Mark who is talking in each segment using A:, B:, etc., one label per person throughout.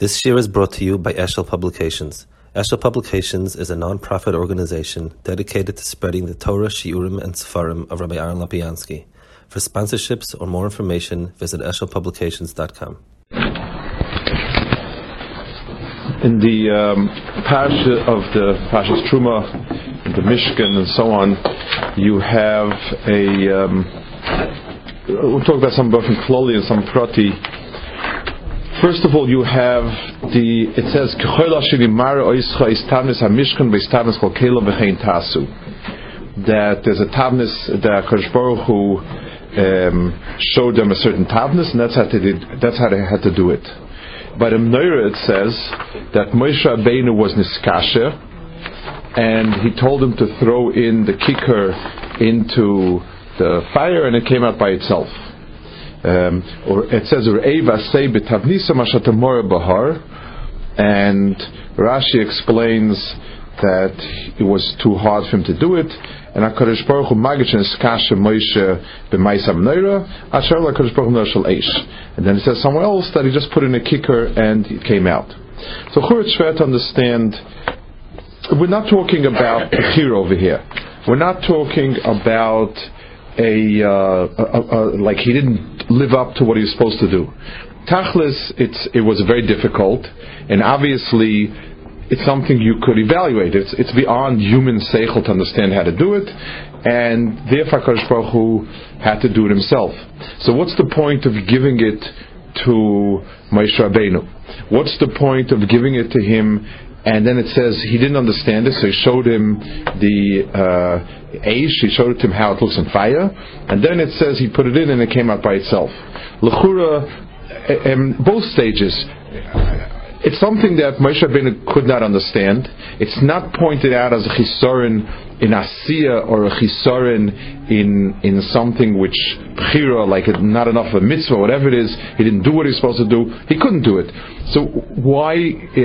A: This year is brought to you by Eshel Publications. Eshel Publications is a non-profit organization dedicated to spreading the Torah, Shiurim, and Sefarim of Rabbi Aaron Lopiansky. For sponsorships or more information, visit eshelpublications.com.
B: In the um, of the Parashas Truma, the Mishkan, and so on, you have a. Um, we'll talk about some Baruch Kloli and some Prati. First of all, you have the. It says that there's a tavnis that Kodesh Baruch Hu um, showed them a certain tavnis, and that's how they did. That's how they had to do it. But in Neira it says that Moshe Rabbeinu was niskasher, and he told him to throw in the kicker into the fire, and it came out by itself. Um, or it says bahar, and Rashi explains that it was too hard for him to do it. And HaKadosh Baruch Hu magich and skasha Moshe b'maisam neira, asher Baruch Hu eish. And then it says somewhere else that he just put in a kicker and it came out. So Churitz fair to understand, we're not talking about here over here. We're not talking about a, uh, a, a, like he didn't live up to what he was supposed to do. Tachlis, it's, it was very difficult, and obviously it's something you could evaluate. It's, it's beyond human seichel to understand how to do it, and therefore Kadosh Baruch Hu had to do it himself. So what's the point of giving it to Moshe Rabbeinu? What's the point of giving it to him and then it says he didn't understand it, so he showed him the uh, Aish, he showed it to him how it looks in fire, and then it says he put it in and it came out by itself. Lechura, in both stages, it's something that Moshe Rabbeinu could not understand. It's not pointed out as a chisorin in asiya or a chisorin in in something which bchira, like not enough of a mitzvah, whatever it is. He didn't do what he was supposed to do. He couldn't do it. So why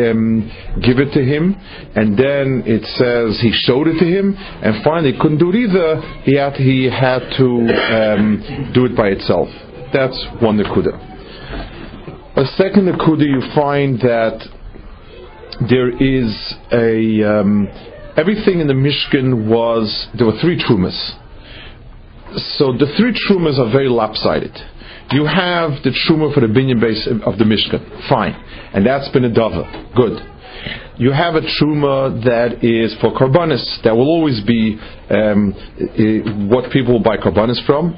B: um, give it to him? And then it says he showed it to him, and finally couldn't do it either. He had he had to um, do it by itself. That's one nekuda. A second Nakuda, you find that there is a. Um, everything in the Mishkan was. There were three trumas. So the three trumas are very lopsided. You have the truma for the binyan base of the Mishkan. Fine. And that's been a dava. Good. You have a truma that is for karbanis. That will always be um, what people buy karbanis from.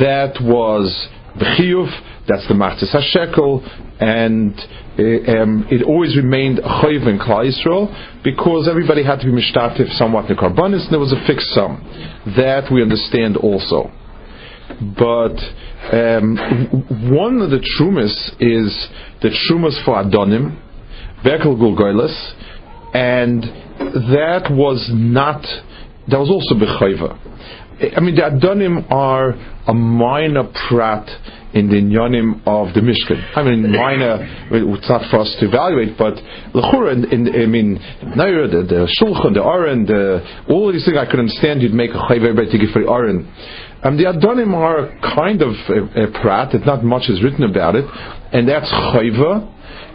B: That was b'chiyuv, that's the Machzis HaShekel, and uh, um, it always remained Chayiv in Klal Yisrael because everybody had to be mishtatif somewhat in Karbanis, and there was a fixed sum. That we understand also. But um, one of the trumas is the trumas for Adonim, Bekel Gulgoilis, and that was not, that was also Bechayva. I mean, the Adonim are a minor prat in the Inyanim of the Mishkan. I mean, minor, it's not for us to evaluate, but Lechura, in, in, I mean, Naira, the, the Shulchan, the Aron, the, all these things I could understand, you'd make a chayv give for the Aron. Um, the Adonim are kind of a, a prat, not much is written about it, and that's chayva.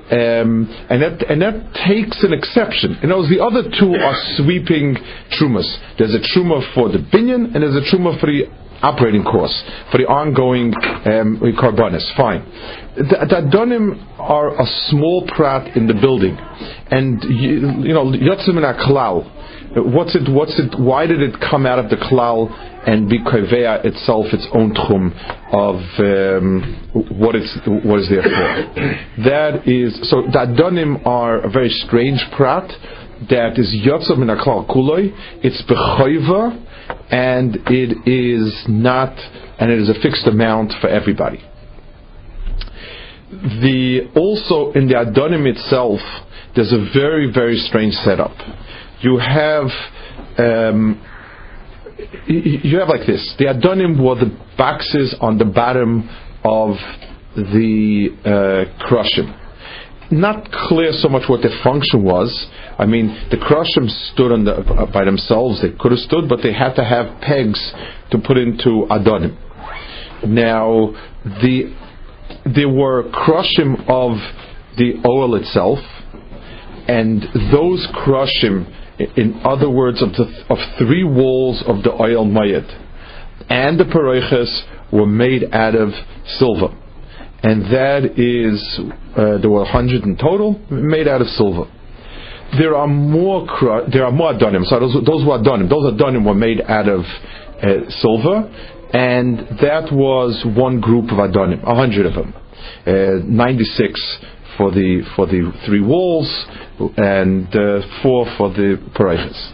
B: Um, and that and that takes an exception. Other words, the other two are sweeping trumas. There's a truma for the binyan, and there's a truma for the operating costs for the ongoing um, carbonis. Fine. The, the Adonim are a small prat in the building, and you, you know yotzim in klal. What's it? What's it? Why did it come out of the klal and be kovea itself its own tchum of um, what it's what is there for? That is so. The Adonim are a very strange prat that is yotzim in klal kuloi. It's bechoiva and it is not, and it is a fixed amount for everybody. The also in the Adonim itself, there's a very very strange setup. You have um, you have like this. The Adonim were the boxes on the bottom of the uh, Krushim. Not clear so much what their function was. I mean, the Krushim stood the, uh, by themselves. They could have stood, but they had to have pegs to put into Adonim. Now, the there were Krushim of the oil itself, and those krushim, in other words, of, the, of three walls of the oil mayat, and the paroiches were made out of silver. And that is, uh, there were 100 in total, made out of silver. There are more, there are more adonim. So those, those were adonim. Those adonim were made out of uh, silver, and that was one group of adonim, 100 of them. Uh, 96 for the for the three walls, and uh, four for the parachas.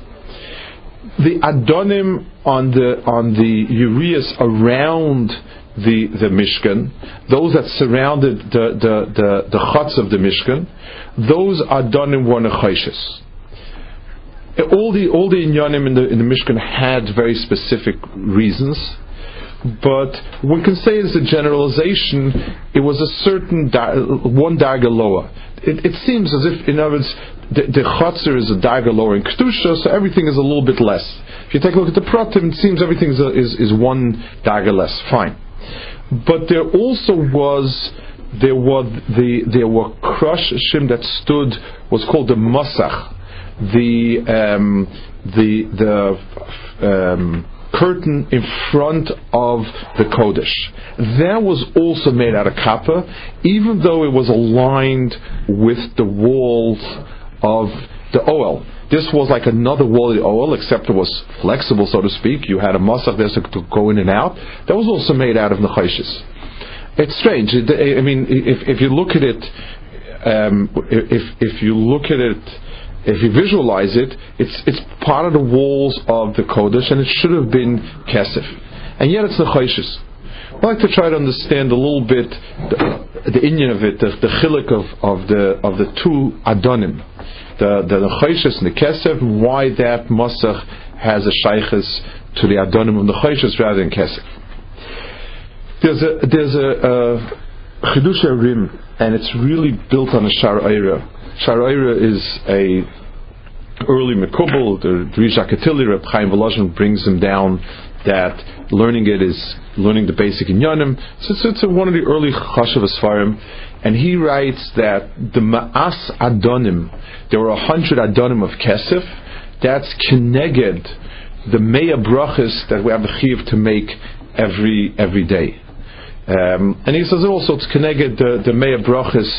B: The adonim on the on the urias around the the Mishkan, those that surrounded the the the, the chuts of the Mishkan, those adonim were nechayshis. All the all the inyanim in the in the Mishkan had very specific reasons but one can say as a generalization, it was a certain da- one dagger lower. It, it, seems as if, in other words, the, the is a dagger lower in kedusha, so everything is a little bit less. If you take a look at the pratim, it seems everything is, a, is, is one dagger less. Fine, but there also was there were the there were krushim that stood was called the masach, the um, the the um, curtain in front of the Kodesh. That was also made out of copper, even though it was aligned with the walls of the oil. This was like another wall of oil, except it was flexible, so to speak. You had a masach there to go in and out. That was also made out of nechayshis. It's strange. I mean, if, if you look at it, um, if if you look at it if you visualize it, it's, it's part of the walls of the Kodesh, and it should have been Kesef. And yet it's the Chayshes. I'd like to try to understand a little bit the, Indian of it, the, the chilik of, of, the, of the two Adonim, the, the, the and the Kesef, why that Masach has a Shaykhis to the Adonim of the Chayshes rather than Kesef. There's a, there's a, Chidush Rim, and it's really built on a Shar Sharaira is a early Mekubal, the Drisha Katili, Reb Chaim Volozhin brings him down that learning it is learning the basic inyanim. So it's, it's one of the early Chashav Asfarim, and he writes that the Ma'as Adonim, there were a hundred Adonim of Kesef, that's Keneged, the Meya Brachas that we have the Chiv to make every every day. Um, and he says also it's Keneged the, the Meya Brachas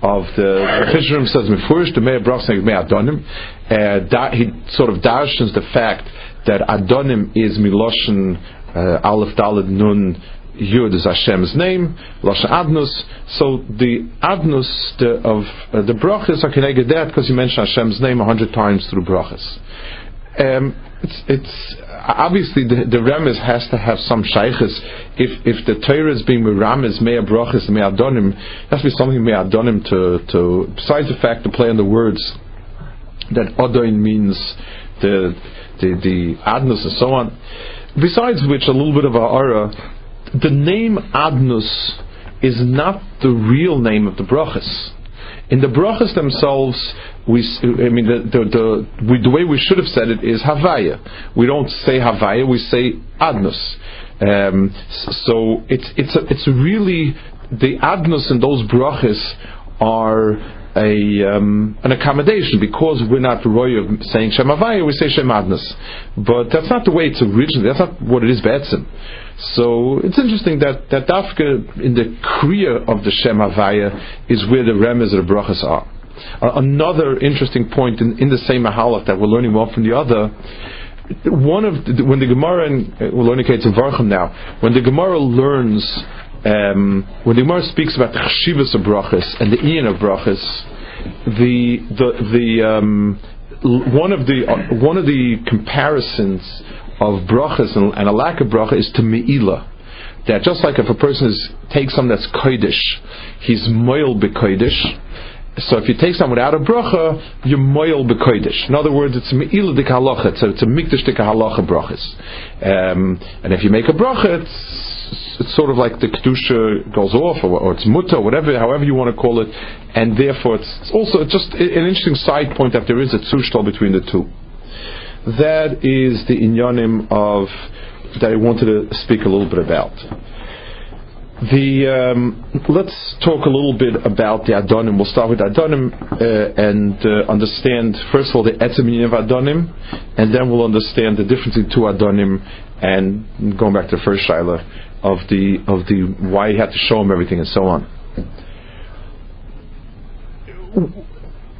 B: of the Chishrim says Mefurish, the Meir Brach saying Meir Adonim. Uh, he sort of darshens the fact that Adonim is Miloshin uh, Aleph Dalad Nun Yud is Hashem's name, Losha Adnus. So the Adnus the, of uh, the brachas are connected that because he mentioned Hashem's name a hundred times through brachas. Um, it's, it's obviously the, the remes has to have some shaykhs. If if the Torah is being merames mea brachas mea adonim, it has to be something mea adonim to to besides the fact to play on the words that adon means the the the adnus and so on. Besides which, a little bit of a aura, the name adnus is not the real name of the brachas. In the brachas themselves, we, I mean, the, the, the, we, the way we should have said it is Havaya. We don't say Havaya, we say Adnus. Um, so it's, it's, a, it's really, the Adnus and those brachas are a, um, an accommodation because we're not roy of saying Shem Havaya, we say Shem Adnus. But that's not the way it's originally, that's not what it is Be'etzim. So it's interesting that, that Dafka in the Kriya of the Shem Havaya is where the Remez of the Brachas are. Another interesting point in, in the same Mahalach that we're learning one from the other, one of the, when the Gemara, and uh, we're learning Varchim now, when the Gemara learns, um, when the Gemara speaks about the Chshivas of Brachas and the Ian of Brachas, the, the, the, um, one of the, uh, one of the comparisons of brachas and, and a lack of bracha is to meila. That just like if a person is, takes something that's kodesh, he's moil bekodesh. So if you take something without a bracha, you're moil bekodesh. In other words, it's meila dik halacha. It's a, mikdash dik halacha brachas. Um, and if you make a bracha, it's it's sort of like the kedusha goes off, or, or it's muta, whatever, however you want to call it, and therefore it's, it's also just an interesting side point that there is a tzushtal between the two. That is the inyanim of that I wanted to speak a little bit about. The um, let's talk a little bit about the Adonim. We'll start with Adonim uh, and uh, understand first of all the etzem of Adonim, and then we'll understand the difference between two Adonim and going back to the first Shaila of the of the why he had to show him everything and so on.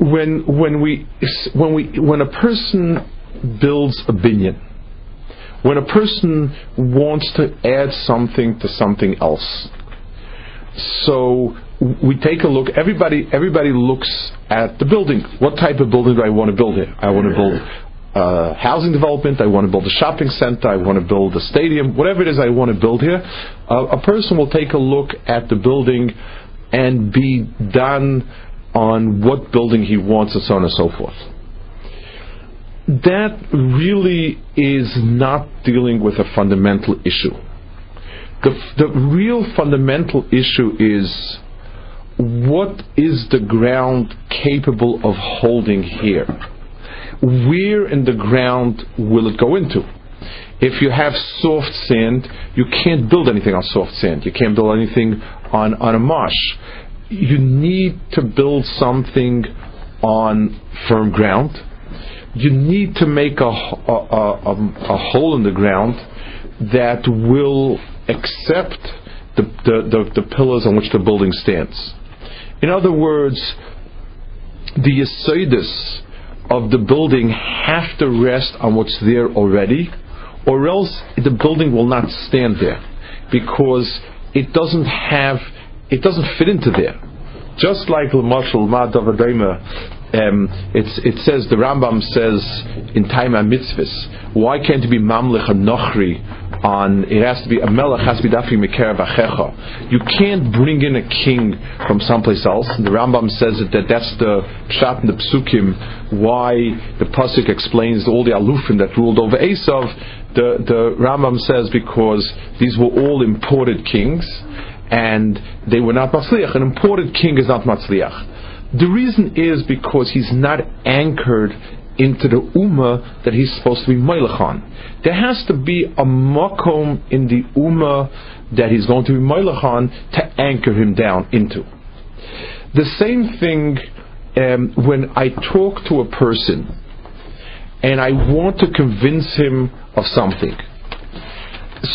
B: When when we when we when a person builds a binion, when a person wants to add something to something else. So we take a look. Everybody, everybody looks at the building. What type of building do I want to build here? I want to build a housing development. I want to build a shopping center. I want to build a stadium. Whatever it is I want to build here, uh, a person will take a look at the building and be done on what building he wants, and so on and so forth that really is not dealing with a fundamental issue. The, the real fundamental issue is what is the ground capable of holding here? Where in the ground will it go into? If you have soft sand, you can't build anything on soft sand. You can't build anything on, on a marsh. You need to build something on firm ground you need to make a, a, a, a hole in the ground that will accept the, the, the, the, pillars on which the building stands. In other words, the yesoidus of the building have to rest on what's there already, or else the building will not stand there because it doesn't have, it doesn't fit into there. Just like the Marshal Ma'adavadema um, it says the Rambam says in time and mitzvahs. Why can't it be mamlich and nochri? On it has to be a melech has to be dafi. You can't bring in a king from someplace else. The Rambam says that, that that's the pshat and the psukim. Why the pasuk explains all the alufim that ruled over Esav. The the Rambam says because these were all imported kings and they were not matzliach. An imported king is not matzliach. The reason is because he's not anchored into the Ummah that he's supposed to be Moilech There has to be a makom in the Ummah that he's going to be Moilech to anchor him down into. The same thing um, when I talk to a person and I want to convince him of something.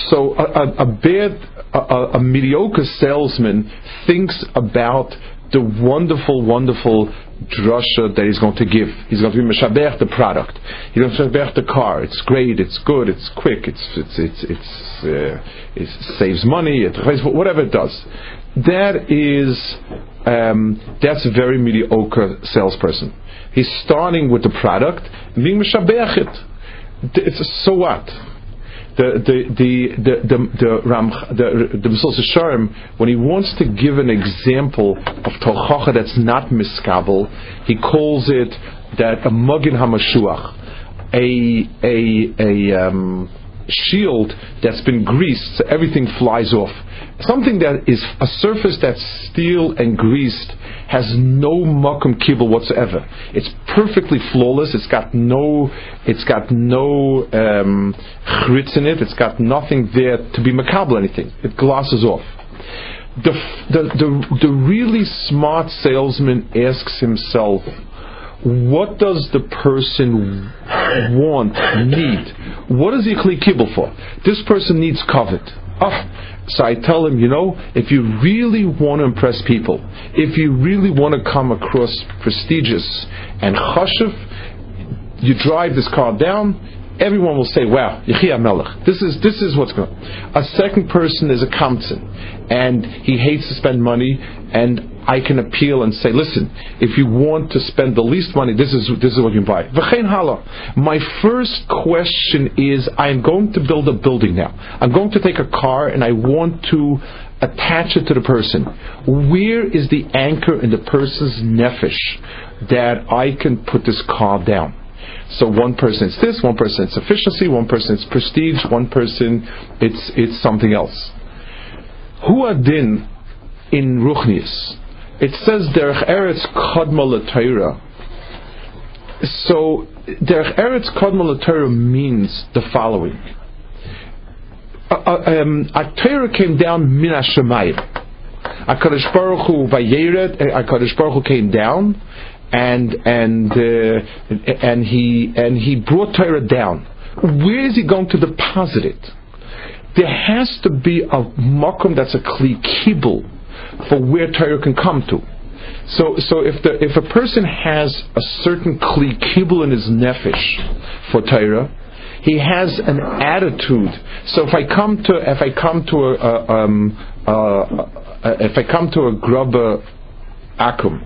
B: So a, a, a bad, a, a mediocre salesman thinks about the wonderful, wonderful drasha that he's going to give. He's going to be meshabech the product. He's going to meshabech the car. It's great. It's good. It's quick. It's it's it's, it's uh, it saves money. It whatever it does. That is um, that's a very mediocre salesperson. He's starting with the product, being meshabech it. It's so what the the the the the the, Ram, the, the when he wants to give an example of tochacha that's not miskabel, he calls it that a mugin hamashuach, a a a um, shield that's been greased, so everything flies off. Something that is a surface that's steel and greased has no makom kibble whatsoever. It's perfectly flawless. It's got no, it's got no um, in it. It's got nothing there to be makabel anything. It glosses off. The, the, the, the really smart salesman asks himself, what does the person want, need? What is he kibble for? This person needs covet. Oh, so I tell him, you know, if you really want to impress people, if you really want to come across prestigious and chashiv, you drive this car down, everyone will say, wow, Yechia Melech. This is, this is what's going on. A second person is a kamtzin, and he hates to spend money, and I can appeal and say, listen, if you want to spend the least money, this is, this is what you buy. My first question is, I'm going to build a building now. I'm going to take a car, and I want to attach it to the person. Where is the anchor in the person's nefesh that I can put this car down? So one person it's this, one person it's efficiency, one person it's prestige, one person it's it's something else. Who adin in Ruchnius? It says derech eretz kadma So derech eretz kadma means the following. uh, uh, a Torah came down min Hashemayim. Hakadosh Baruch Hu vayeret. Hakadosh Baruch Hu came down, and and uh, and he and he brought Torah down. Where is he going to deposit it? There has to be a makom that's a kli kibul for where Torah can come to. So, so if the if a person has a certain kli kibul in his nefesh for Torah, he has an attitude. So if I come to if I come to a, a um, if I come to a grubber akum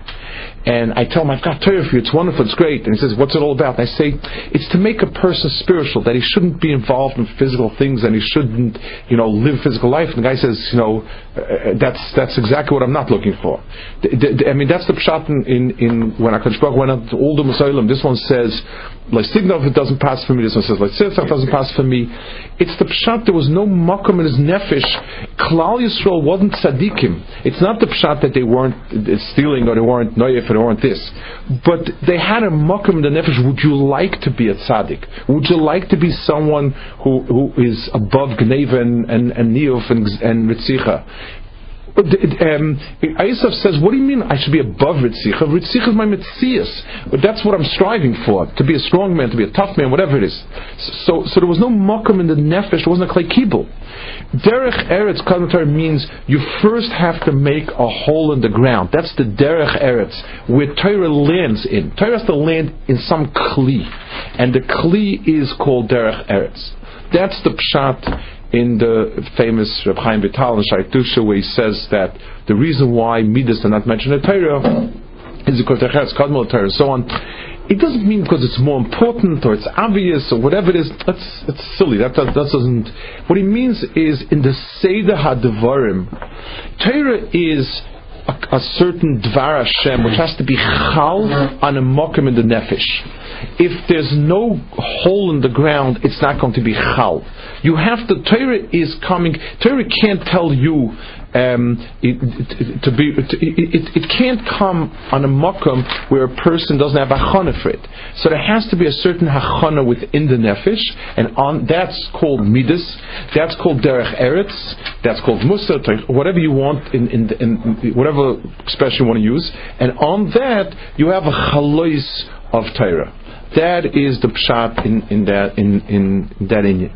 B: and I tell him, I've got Torah for you, it's wonderful, it's great. And he says, What's it all about? And I say, It's to make a person spiritual, that he shouldn't be involved in physical things and he shouldn't, you know, live physical life. And the guy says, You know, uh, that's that's exactly what I'm not looking for. The, the, I mean, that's the pshat in, in, in when HaKadosh Baruch went out to all the Muslim. This one says, Lysignov, it doesn't pass for me. This one says, Lysignov doesn't pass for me. It's the pshat, there was no makom in his nefesh. Klal Yisrael wasn't tzaddikim. It's not the pshat that they weren't stealing or they weren't noyef weren't this. But they had a makom the nefesh. Would you like to be a tzaddik? Would you like to be someone who, who is above Gneva and, and, and Niyuf and, and? Um, says, what do you mean I should be above Ritzicha? Ritzicha is my Mitzias. But that's what I'm striving for, to be a strong man, to be a tough man, whatever it is. So, so there was no makom in the nefesh, there wasn't a clay kibble. Derech Eretz commentary means you first have to make a hole in the ground. That's the Derech Eretz, where Torah lands in. Torah has to land in some Kli. And the Kli is called Derech Eretz. That's the pshat in the famous Reb Chaim Vital and Shaitusha, where he says that the reason why Midas are not mentioned in Torah is because they're Kadmol Torah and so on. It doesn't mean because it's more important or it's obvious or whatever it is. That's that's silly. That, that, that doesn't. What he means is in the Seder Hadvarim, Torah is a, a, certain Dvar Hashem which has to be chal on a mokim in the nefesh if there's no hole in the ground, it's not going to be chal. You have to, Torah is coming, Torah can't tell you um, it, to be, it, it, can't come on a makom where a person doesn't have a chana for it. So there has to be a certain hachana within the nefesh, and on that's called midas, that's called derech eretz, that's called musa, whatever you want in, in, in, whatever expression you want to use, and on that you have a chalois of Torah. That is the pshat in, in that in, in that inyan.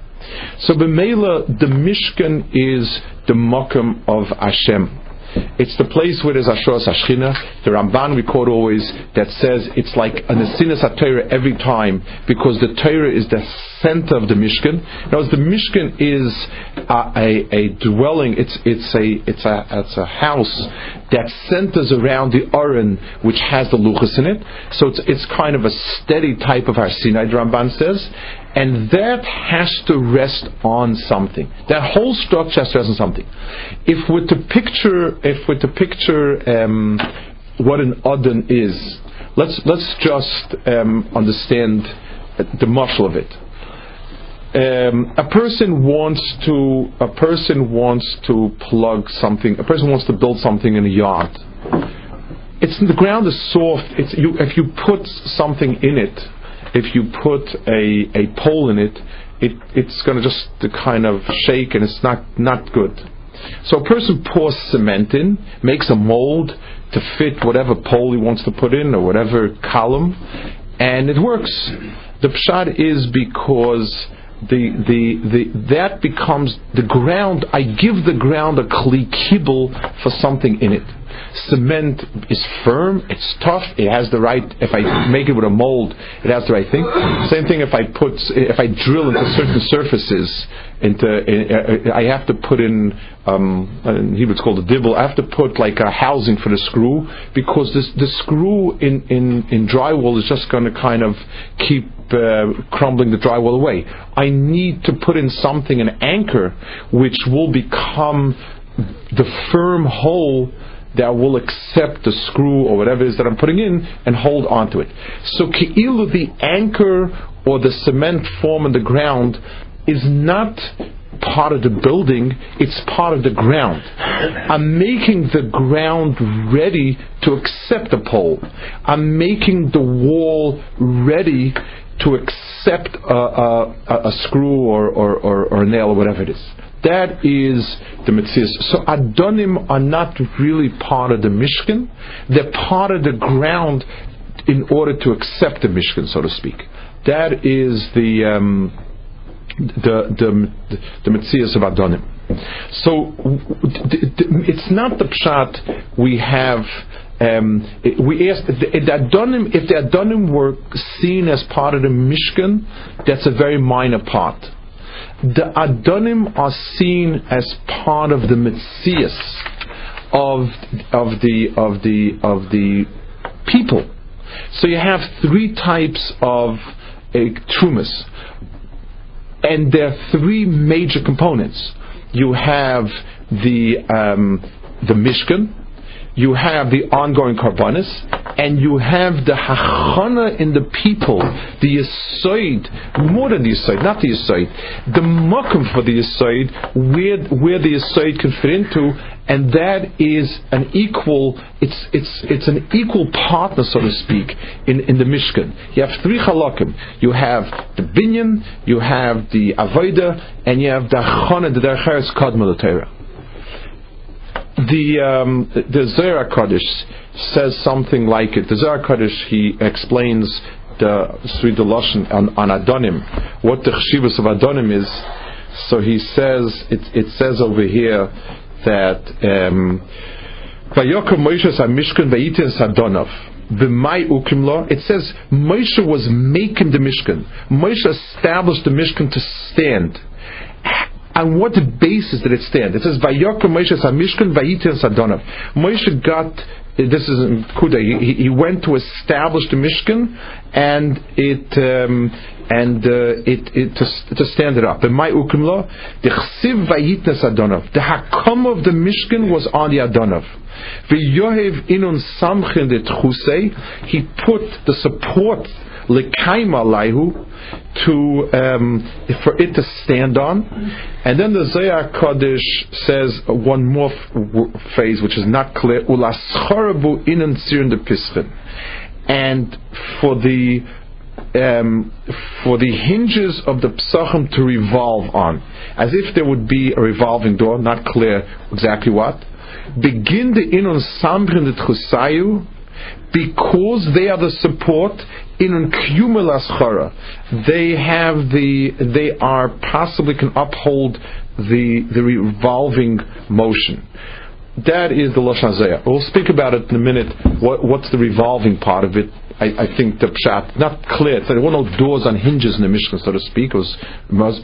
B: So b'meila, the Mishkan is the mokum of Hashem. It's the place where there's Ashura Sashchina. The Ramban we quote always that says it's like an Asinas Torah every time because the Torah is the center of the Mishkan. Now, the Mishkan is a, a, a, dwelling. It's it's a it's a it's a house that centers around the Aron, which has the luchas in it. So it's it's kind of a steady type of Har Sinai. The Ramban says, and that has to rest on something. That whole structure has to rest on something. If we're to picture, if we're to picture um, what an Adon is, let's let's just um, understand the muscle of it. Um, a person wants to a person wants to plug something. A person wants to build something in a yard. It's the ground is soft. It's you, if you put something in it if you put a, a pole in it, it it's going to just kind of shake and it's not, not good. So a person pours cement in, makes a mold to fit whatever pole he wants to put in or whatever column, and it works. The pshat is because the, the, the, that becomes the ground. I give the ground a kli kibble for something in it cement is firm, it's tough, it has the right, if I make it with a mold, it has the right thing. Same thing if I put, if I drill into certain surfaces, into, I have to put in, um, in Hebrew it's called a dibble, I have to put like a housing for the screw, because this, the screw in, in, in drywall is just going to kind of keep uh, crumbling the drywall away. I need to put in something, an anchor, which will become the firm hole that will accept the screw or whatever it is that I'm putting in and hold onto it. So ki'ilu, the anchor or the cement form in the ground is not part of the building, it's part of the ground. I'm making the ground ready to accept the pole. I'm making the wall ready to accept a, a, a screw or, or, or, or, a nail or whatever it is. That is the mitzvah. So Adonim are not really part of the Mishkan. They're part of the ground in order to accept the Mishkan, so to speak. That is the um, the the the, the of Adonim. So it's not the pshat we have. Um, we asked if the, Adonim, if the Adonim were seen as part of the Mishkan, that's a very minor part. The Adonim are seen as part of the Metzias of of the of the of the people. So you have three types of uh, trumas, and there are three major components you have the um, the Mishkan, you have the ongoing karbanis, and you have the hachana in the people, the yisoid, more than the yisoid, not the yisoid, the makom for the yisoid, where where the yisoid can fit into, and that is an equal. It's it's it's an equal partner, so to speak, in, in the Mishkan. You have three halakim. You have the binyan, you have the avoda, and you have the hachana, the dercheres kadma the um, the Zohar Kodesh says something like it. The Zohar Kodesh he explains the Sri on, on Adonim, what the chshivas of Adonim is. So he says it, it says over here that um, Vayokom Moshe Mishkan Vayitin Sadonov. It says Moshe was making the Mishkan. Moshe established the Mishkan to stand on what basis did it stand? It says, Vayokum Moshe Samishkan Vayitin Sadonav. Moshe got, this is in Kuda, he, he, went to establish the Mishkan and it, um, and uh, it, it to, to, stand it up. The my ukimlo, the chsiv vayitnes Adonov. The hakom of the Mishkan was on the Adonov. V'yohev inun samchin the. He put the support lekaima laihu to um, for it to stand on. And then the Zohar Kodesh says one more f- phrase which is not clear. Ulascharabu inan the pischin. And for the um, for the hinges of the psachim to revolve on, as if there would be a revolving door, not clear exactly what. Begin the inun sambrin the because they are the support in chara. They have the they are possibly can uphold the the revolving motion. That is the Lashon Zayah. We'll speak about it in a minute. What, what's the revolving part of it? I, I think the pshat not clear. There were no doors on hinges in the Mishkan, so to speak. It was,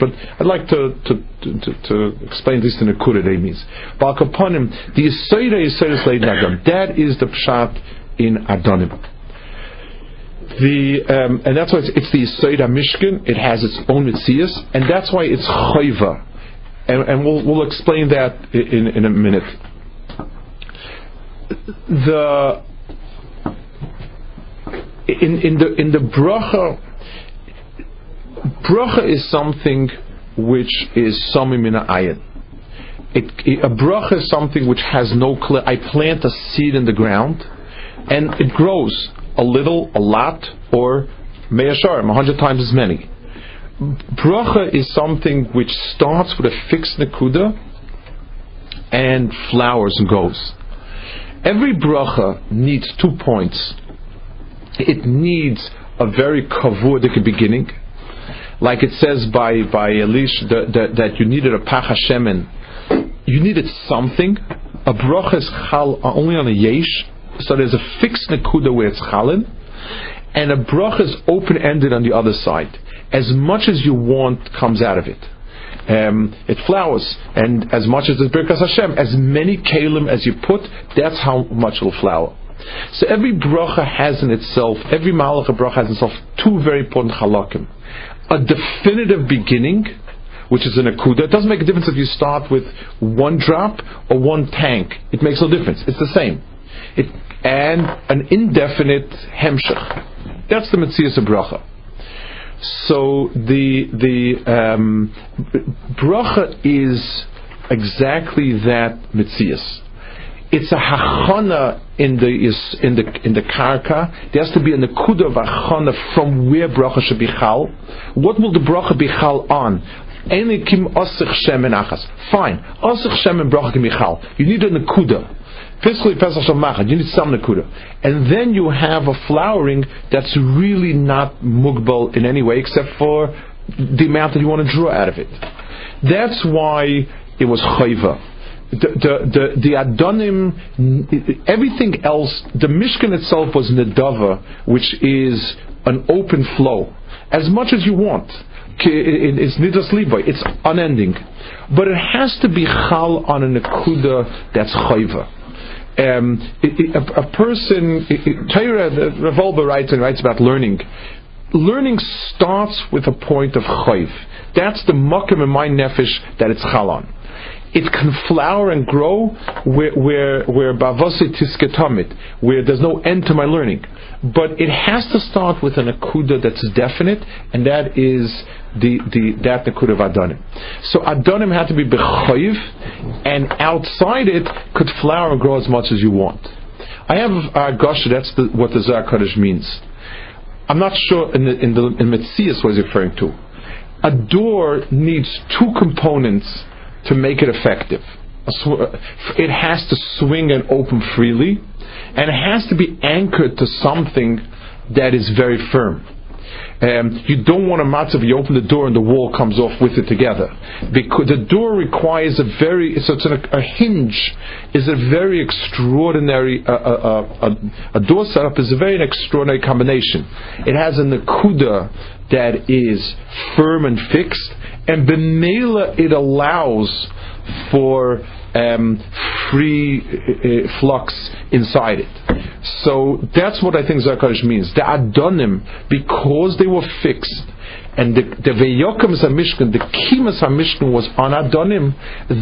B: but I'd like to to, to, to explain this in a kurid means. Balkaponim, the Yisayra Nagam. That is the pshat in Adonim. The, um, and that's why it's, it's the Yisoid Mishkan. It has its own mitzias, and that's why it's chayva. And, and we'll, we'll explain that in, in a minute. The in, in the in the bracha, bracha is something which is samim in ayin. It, it, a bracha is something which has no clear. I plant a seed in the ground, and it grows a little, a lot, or me'asharim, a hundred times as many. Bracha is something which starts with a fixed nakuda and flowers and goes. Every bracha needs two points. It needs a very kavudik beginning, like it says by by Elish that, that, that you needed a pach Hashemen. You needed something. A bracha is chal only on a yesh, so there's a fixed nakuda where it's chalin, and a bracha is open ended on the other side. As much as you want comes out of it. Um, it flowers, and as much as the Birkas Hashem, as many kalim as you put, that's how much it'll flower. So every bracha has in itself, every malach bracha has in itself two very important halakim. A definitive beginning, which is an akuda. It doesn't make a difference if you start with one drop or one tank. It makes no difference. It's the same. It, and an indefinite hemshech. That's the Metzias of bracha. So the the um, bracha is exactly that Metzias. It's a hachana in the is in the in the karka. There has to be a nekuda of hachana from where bracha should be chal. What will the bracha be chal on? Enikim osich shemen achas. Fine. Osich shemen bracha michal. You need a nekuda. Physically, Pesach Shalmachad, you need some Nakuda. And then you have a flowering that's really not mugbal in any way except for the amount that you want to draw out of it. That's why it was chayva. The, the, the, the Adonim, everything else, the Mishkan itself was Nedava, which is an open flow. As much as you want. It's Nidas Levi, it's unending. But it has to be Chal on a Nakuda that's chayva um, a, a, person, Torah, Revolver writes and writes about learning. Learning starts with a point of chayv. That's the makom in my nefesh that it's chalon. It can flower and grow where where where bavosi tisketomit, where there's no end to my learning. But it has to start with an akuda that's definite, and that is the, the that nakuda of adonim. So adonim had to be bechoiv, and outside it could flower and grow as much as you want. I have uh, gosh, that's the, what the Zohar Kodesh means. I'm not sure in the in the in Metzias was referring to. A door needs two components to make it effective. It has to swing and open freely, and it has to be anchored to something that is very firm. Um, you don't want a matzav, you open the door and the wall comes off with it together. Because the door requires a very, so it's an, a hinge is a very extraordinary, uh, uh, uh, a, door setup is a very extraordinary combination. It has a nakuda that is firm and fixed, and b'meila it allows for um, free uh, flux inside it. So that's what I think Zohar Kodesh means. The Adonim, because they were fixed, and the the Veyokam Mishkan, the Kimas Mishkan was on Adonim,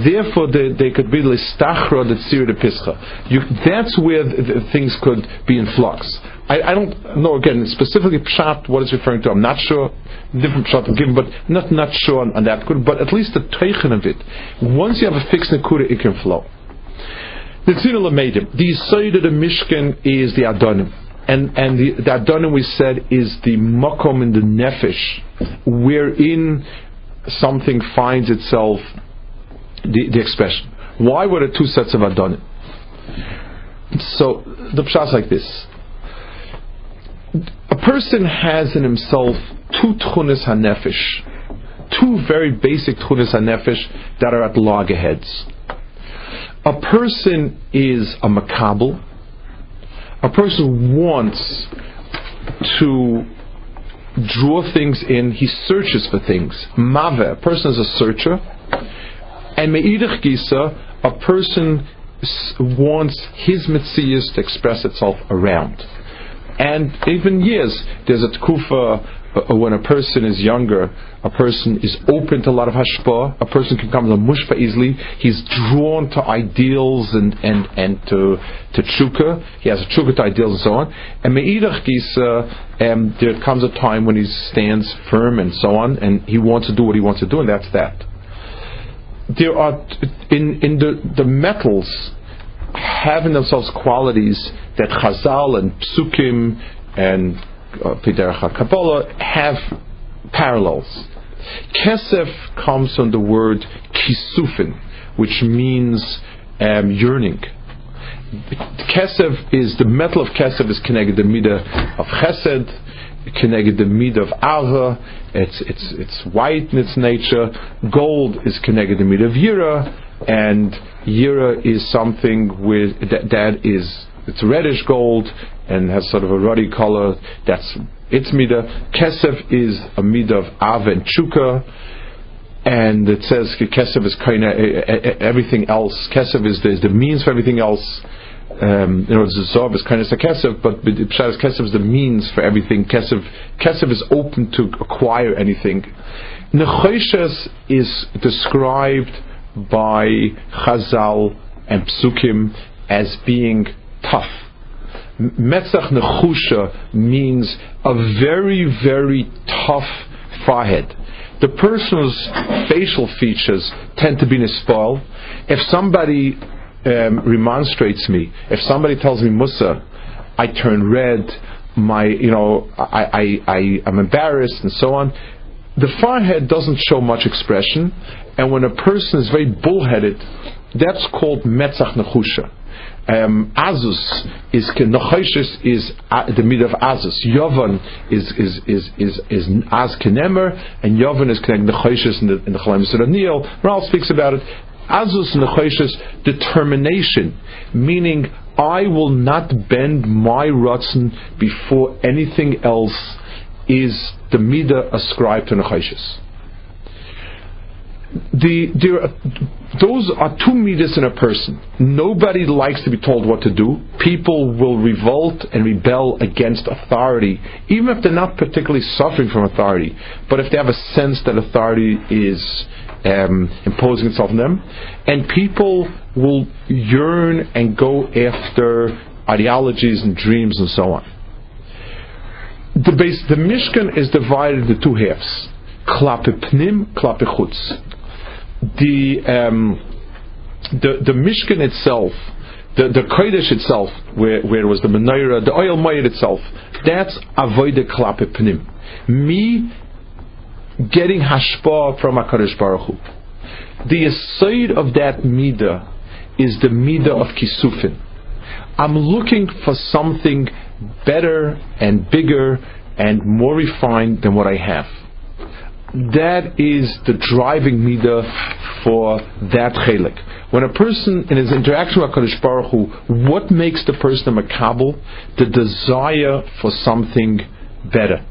B: therefore they, they could be Listachra the Tzir de Pischa. That's where the, the things could be in flux. I, I, don't know again specifically Pshat what it's referring to. I'm not sure. Different Pshat given, but not not sure on, on that. But at least the Teichen of it. Once you have a fixed Nakuda, it can flow. The Tzina Lamedim, the Yisoid of the Mishkan is the Adonim. And, and the, the Adonim, we said, is the Makom in the Nefesh, wherein something finds itself, the, the expression. Why were there two sets of Adonim? So, the Pshat is like this. A person has in himself two Tchunis HaNefesh, two very basic Tchunis HaNefesh that are at loggerheads a person is a makabel. A person wants to draw things in. He searches for things. Mave, a person is a searcher. And me'idach gisa, a person wants his mitzvahs to express itself around. And even years, there's a tkufa when a person is younger, a person is open to a lot of hashpah, a person can come to mushpa easily, he's drawn to ideals and, and, and to, to he has a tshuka to ideals and so on. And me'idach gisa, um, there comes a time when he stands firm and so on, and he wants to do what he wants to do, and that's that. There are, in, in the, the metals, having themselves qualities that Chazal and Psukim and Piderach uh, Kabbalah have parallels. Kesef comes from the word kisufin, which means um, yearning. Kesef is the metal of kesef is connected the midah of chesed, connected the midah of ava. It's it's it's white in its nature. Gold is connected the midah of yira, and yira is something with that, that is it's reddish gold and has sort of a ruddy color. That's its midah. Kesef is a midah of av and. And it says kesef is kind of everything else. Kesef is the, is the means for everything else. Um, you know, Zizov is kind of a kesef, but Pshat kesef is the means for everything. Kesef, kesef is open to acquire anything. Nechoshes is described by Chazal and Psukim as being tough. Metzach nechusha means a very, very tough forehead. The person's facial features tend to be nispoil. If somebody um, remonstrates me, if somebody tells me Musa, I turn red, my, you know, I, I, I, am embarrassed and so on. the forehead doesn't show much expression, and when a person is very bullheaded, that's called metzach nechusha. Um, azus is is uh, the mid of azus. Yovan is is is is is az kenemer, and Yovan is connected nechoshes in the in the Chalamis Neil. Ralph speaks about it. Azus nechoshes determination, meaning I will not bend my rutzen before anything else is the midah ascribed to nechoshes the, are, those are two meters in a person. Nobody likes to be told what to do. People will revolt and rebel against authority, even if they're not particularly suffering from authority, but if they have a sense that authority is um, imposing itself on them. And people will yearn and go after ideologies and dreams and so on. The base, the Mishkan is divided into two halves. Klape pnim, klape chutz the um, the the Mishkan itself, the the Kodesh itself, where where was the menorah, the oil mayit itself, that's avoide klape pnim. Me getting hashpa from Hakadosh Baruch Hu. The aside of that midah is the midah of kisufin. I'm looking for something better and bigger and more refined than what I have that is the driving midah for that chelik. When a person in his interaction with Kadosh Baruch Hu, what makes the person a makabel? The desire for something better.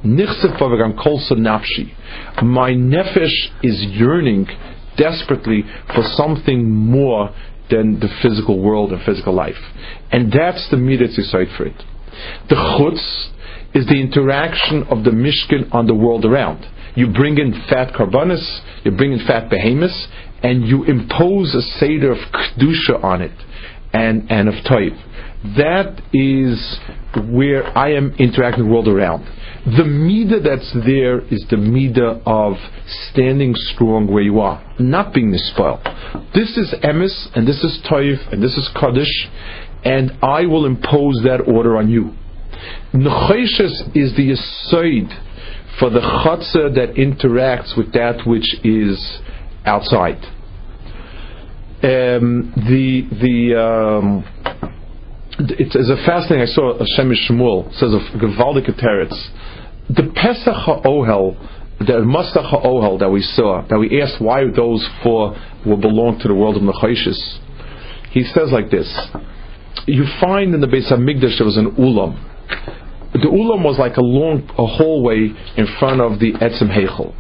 B: My nefesh is yearning desperately for something more than the physical world and physical life. And that's the midah decide for it. The chutz is the interaction of the mishkan on the world around. You bring in fat karbanis, you bring in fat behemoths, and you impose a seder of kedusha on it, and and of type. That is where I am interacting the world around. The midah that's there is the midah of standing strong where you are, not being misspelled. This is emes, and this is toiv, and this is kaddish, and I will impose that order on you. Necheshes is the aside for the chutzah that interacts with that which is outside. Um, the the um, it's, it's, a fascinating. I saw a Shem MiShmuel says of Gewaldige Teretz. The Pesach HaOhel, the Masach HaOhel that we saw, that we asked why those four will belong to the world of Nechoshes. He says like this: You find in the Beis Hamikdash there was an ulam the ulam was like a long a hallway in front of the etzem heichel.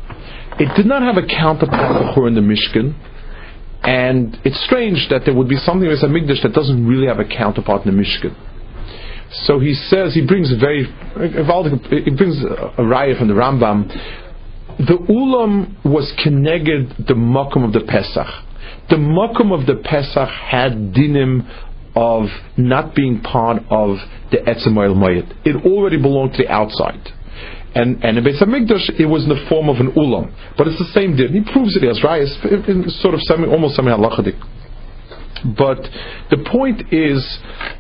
B: It did not have a counterpart in the Mishkan, and it's strange that there would be something as a Mikdash that doesn't really have a counterpart in the Mishkan. So he says he brings a very he brings a raya from the Rambam. The ulam was connected the makom of the Pesach. The makom of the Pesach had dinim of not being part of the Etzem Oil Mayit. It already belonged to the outside. And and in Beis Hamikdash, it was in the form of an ulam, but it's the same din. He proves it as rayas, in sort of semi, almost semi halachadik. But the point is,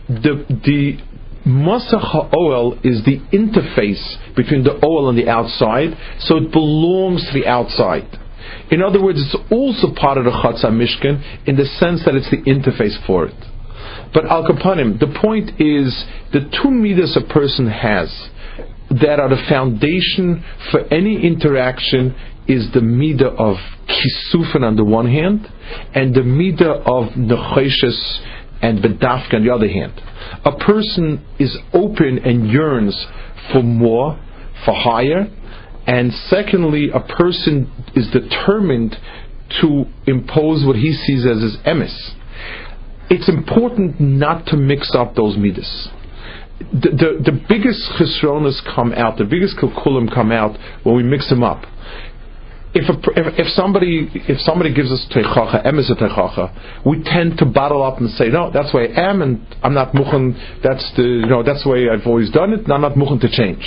B: the the Masach oil is the interface between the oil and the outside, so it belongs to the outside. In other words, it's also part of the Chatzah Mishkan in the sense that it's the interface for it. But al kapanim, the point is the two midas a person has that are the foundation for any interaction is the midah of kisufan on the one hand, and the midah of necheshes and bedafka on the other hand. A person is open and yearns for more, for higher, and secondly, a person is determined to impose what he sees as his emis it's important not to mix up those midas. The, the, the biggest chesronas come out, the biggest kalkulim come out when we mix them up. If, a, if, if, somebody if somebody gives us teichacha, a teichacha, we tend to bottle up and say, no, that's way I am, and I'm not muchen. That's the you know that's the way I've always done it. And I'm not muchen to change.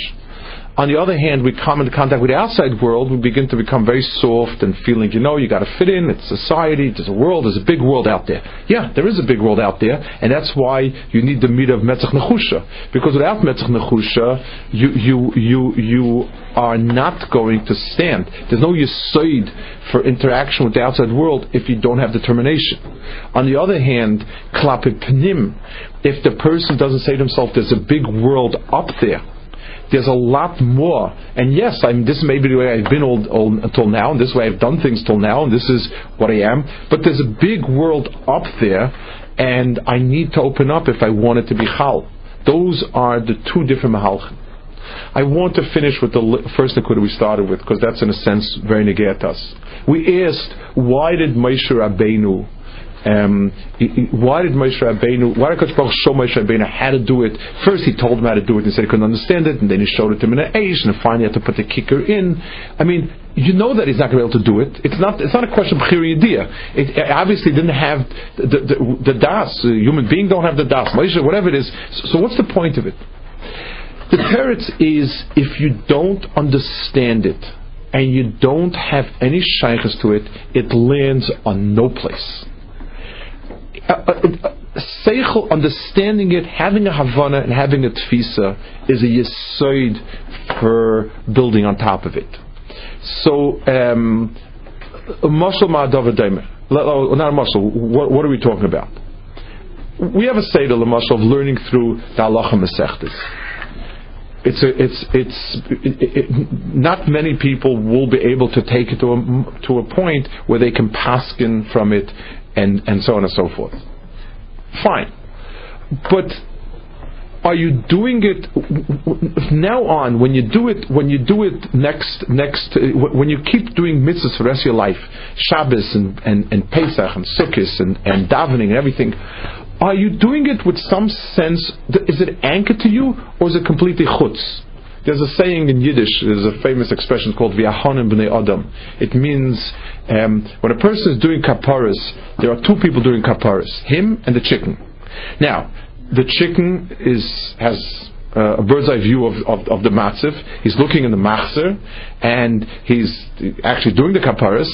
B: On the other hand, we come into contact with the outside world, we begin to become very soft and feeling, you know, you got to fit in. It's society. There's a world. There's a big world out there. Yeah, there is a big world out there, and that's why you need the meat of metzach nechusha. Because without metzach nechusha, you you you you are not going to stand. There's no yisoid for interaction with the outside world if you don't have determination. On the other hand, klapid pnim, if the person doesn't say to himself, there's a big world up there, there's a lot more. And yes, I'm, this may be the way I've been all, all, until now, and this way I've done things till now, and this is what I am. But there's a big world up there, and I need to open up if I want it to be chal. Those are the two different mahalchim. I want to finish with the first Nakuda we started with, because that's in a sense very negat us. We asked, why did Moshe Rabbeinu um, why did Moshe Rabbeinu, why did Baruch show Moshe Rabbeinu how to do it? First he told him how to do it and said he couldn't understand it, and then he showed it to him in an age, and finally had to put the kicker in. I mean, you know that he's not going to be able to do it. It's not, it's not a question of chiriyadia. It, it obviously didn't have the, the, the das. A human being don't have the das. Moshe, whatever it is. So, so what's the point of it? The teretz is if you don't understand it, and you don't have any shaykhs to it, it lands on no place. Uh, uh, uh, seichel, understanding it, having a havana and having a tfisa is a yisoid for building on top of it. So, um, not a muscle. What, what, are we talking about? We have a seder muscle of learning through the halacha masechtas. It's a, it's it's it, it, not many people will be able to take it to a to a point where they can paskin from it and, and so on and so forth. Fine. But are you doing it now on when you do it when you do it next next uh, when you keep doing mitzvahs for the rest of your life Shabbos and, and, and Pesach and Sukkot and, and davening and everything are you doing it with some sense is it anchored to you or is it completely chutz there's a saying in Yiddish, there's a famous expression called V'ahonim b'nei Adam. It means um, when a person is doing kaparas, there are two people doing kaparas, him and the chicken. Now, the chicken is has uh, a bird's eye view of, of, of, the matziv. He's looking in the machzer, and he's actually doing the kaparas,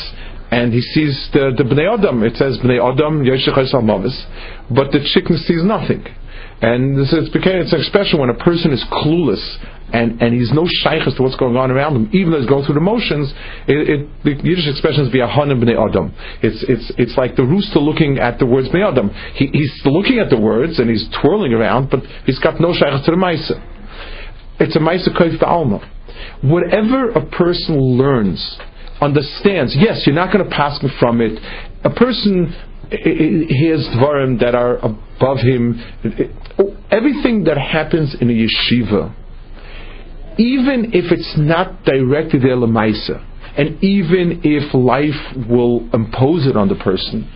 B: and he sees the, the bnei adam. It says bnei adam yeshech but the chicken sees nothing. And this is, it's an expression when a person is clueless and, and he's no shaykh as to what's going on around him, even though he's going through the motions. It, it, the Yiddish expression is hanim b'nei adam. It's, it's, it's like the rooster looking at the words b'nei adam. He, he's looking at the words and he's twirling around, but he's got no shaykh to the maisa. It's a maisa koif alma. Whatever a person learns, understands, yes, you're not going to pass from it. A person hears dvarim that are above him. Everything that happens in a yeshiva, even if it's not directly there lemaisa, and even if life will impose it on the person,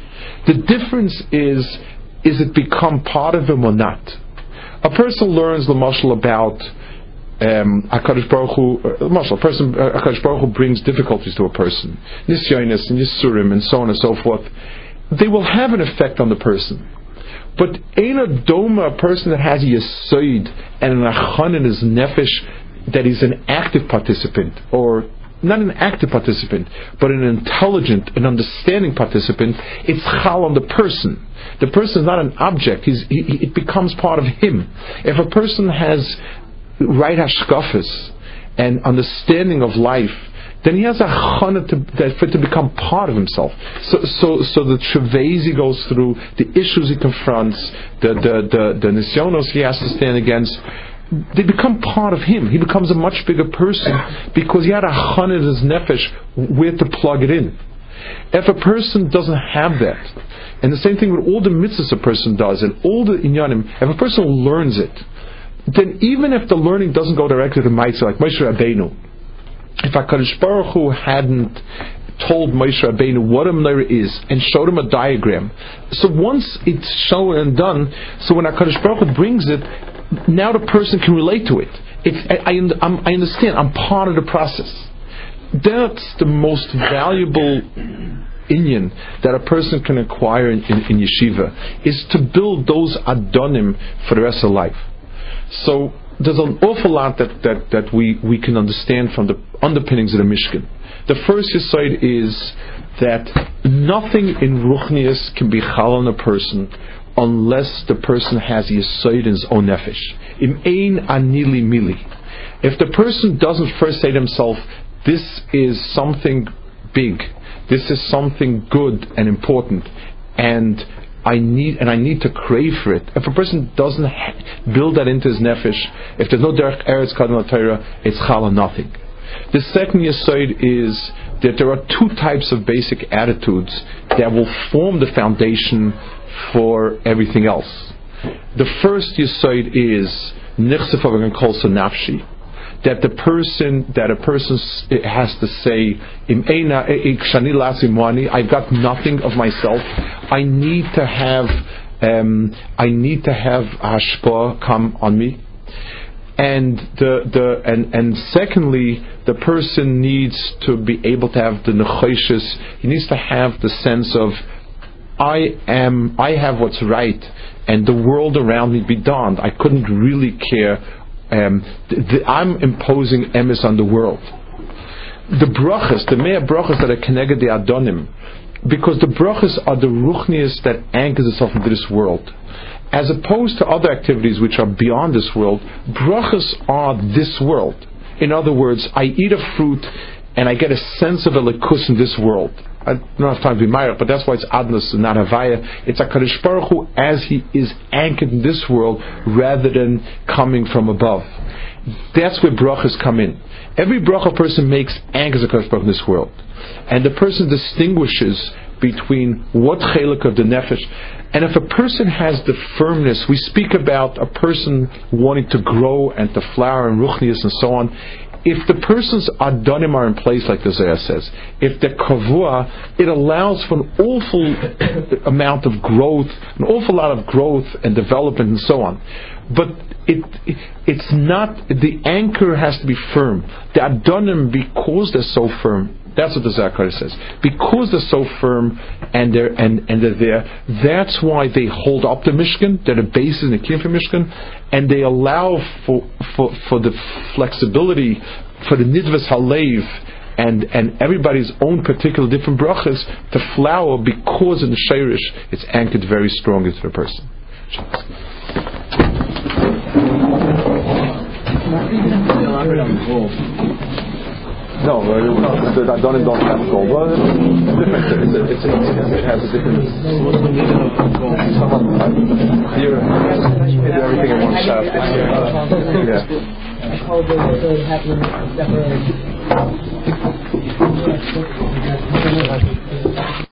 B: the difference is is it become part of him or not? A person learns the marshal about um, Hakadosh Baruch Hu, uh, a person, uh, Baruch Hu brings difficulties to a person, nisyonis and yisurim and so on and so forth. They will have an effect on the person. But ain't a doma, a person that has a yisoid and an achan in his nefesh that he's an active participant, or not an active participant, but an intelligent and understanding participant, it's chal on the person. The person is not an object, he, it becomes part of him. If a person has right hashkafis and understanding of life, then he has a chana to, for it to become part of himself. So, so, so the travays he goes through, the issues he confronts, the the the, the nisyonos he has to stand against, they become part of him. He becomes a much bigger person because he had a chana in his nefesh where to plug it in. If a person doesn't have that, and the same thing with all the mitzvahs a person does, and all the inyanim, if a person learns it, then even if the learning doesn't go directly to Maitza, like Moshe Rabbeinu, if HaKadosh Baruch Hu hadn't told Moshe Rabbeinu what a menorah is and showed him a diagram, so once it's shown and done, so when HaKadosh Baruch Hu brings it, now the person can relate to it. I, I, I understand, I'm part of the process. That's the most valuable inyan that a person can acquire in, in, in, yeshiva is to build those adonim for the rest of life. So there's an awful lot that, that, that we, we can understand from the underpinnings of the Mishkan. The first side is that nothing in Ruchnius can be chal on a person unless the person has Yisoid in his own nefesh. Im ein anili mili. If the person doesn't first say to himself, this is something big, this is something good and important, and I need and I need to crave for it. If a person doesn't ha- build that into his nefesh, if there's no derech eretz kadmon Torah, it's chala nothing. The second yesod is that there are two types of basic attitudes that will form the foundation for everything else. The first yesod is nichsef kol nafshi that the person that a person has to say I've got nothing of myself. I need to have um, I need to have hashpa come on me. And the, the and and secondly, the person needs to be able to have the nechoshes. He needs to have the sense of I am I have what's right, and the world around me be donned. I couldn't really care um, I'm imposing emes on the world. The brachas, the mere brachas that are connected the adonim, because the brachas are the ruchnias that anchors itself into this world. As opposed to other activities which are beyond this world, brachas are this world. In other words, I eat a fruit and I get a sense of a likus in this world. I don't have time to be married, but that's why it's adnus and not havaya. It's a Kadosh Baruch Hu as he is anchored in this world rather than coming from above. That's where brachas come in. Every bracha person makes anchors a Kadosh Baruch in this world, and the person distinguishes between what chelik of the nefesh. And if a person has the firmness, we speak about a person wanting to grow and to flower and ruchnias and so on if the person's adonim are in place, like the Zohar says, if the kavua, it allows for an awful amount of growth, an awful lot of growth and development and so on. But it, it, it's not, the anchor has to be firm. The adonim, because they're so firm, that's what the Zohar says. Because they're so firm and they're and, and they're there, that's why they hold up the Mishkan. They're the basis in the Kiyam for Mishkan, and they allow for for for the flexibility for the Nidvas Halev and and everybody's own particular different brachas to flower because in the Shirish it's anchored very strongly to the person. No, the Adonim don't have gold. Well, it's different. It has a different. Here everything in one shot. Yeah.